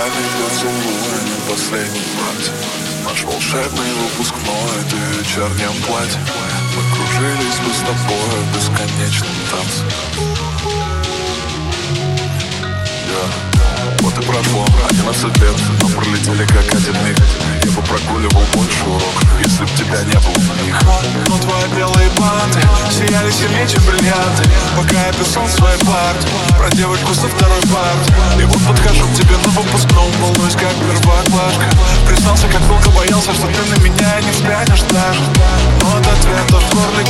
пятый поцелуй не последний марте Наш волшебный выпускной, ты в вечернем платье. Мы кружились бы с тобой в бесконечном танце прошло 11 лет, но пролетели как один миг. Я бы прогуливал больше урок, если б тебя не было на них. Но твои белые банты сияли сильнее, чем бриллианты. Пока я писал свой парт, про девочку со второй парт. И вот подхожу к тебе на выпускном, волнуюсь как первоклашка. Признался, как долго боялся, что ты на меня не взглянешь даже. Но от ответа в горле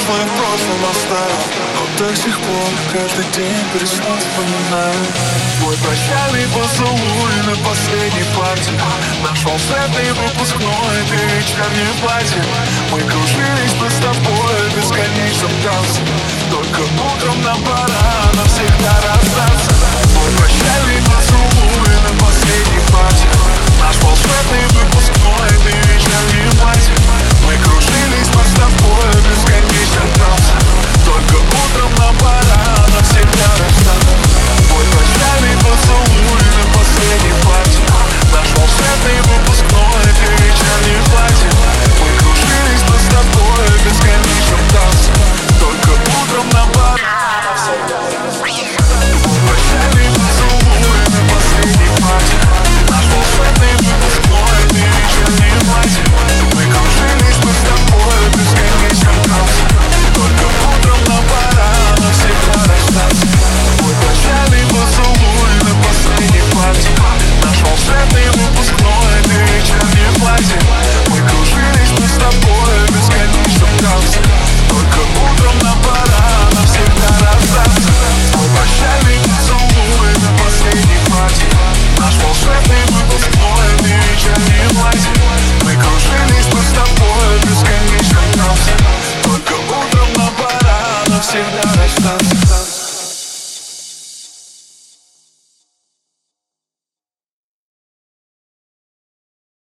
прошлое в прошлом оставил Но до сих пор каждый день переснул вспоминаю. Твой прощальный поцелуй на последней партии. Наш волшебный выпускной, ты вечернее платье Мы кружились бы с тобой в бесконечном танце. Только утром нам пора навсегда расстаться.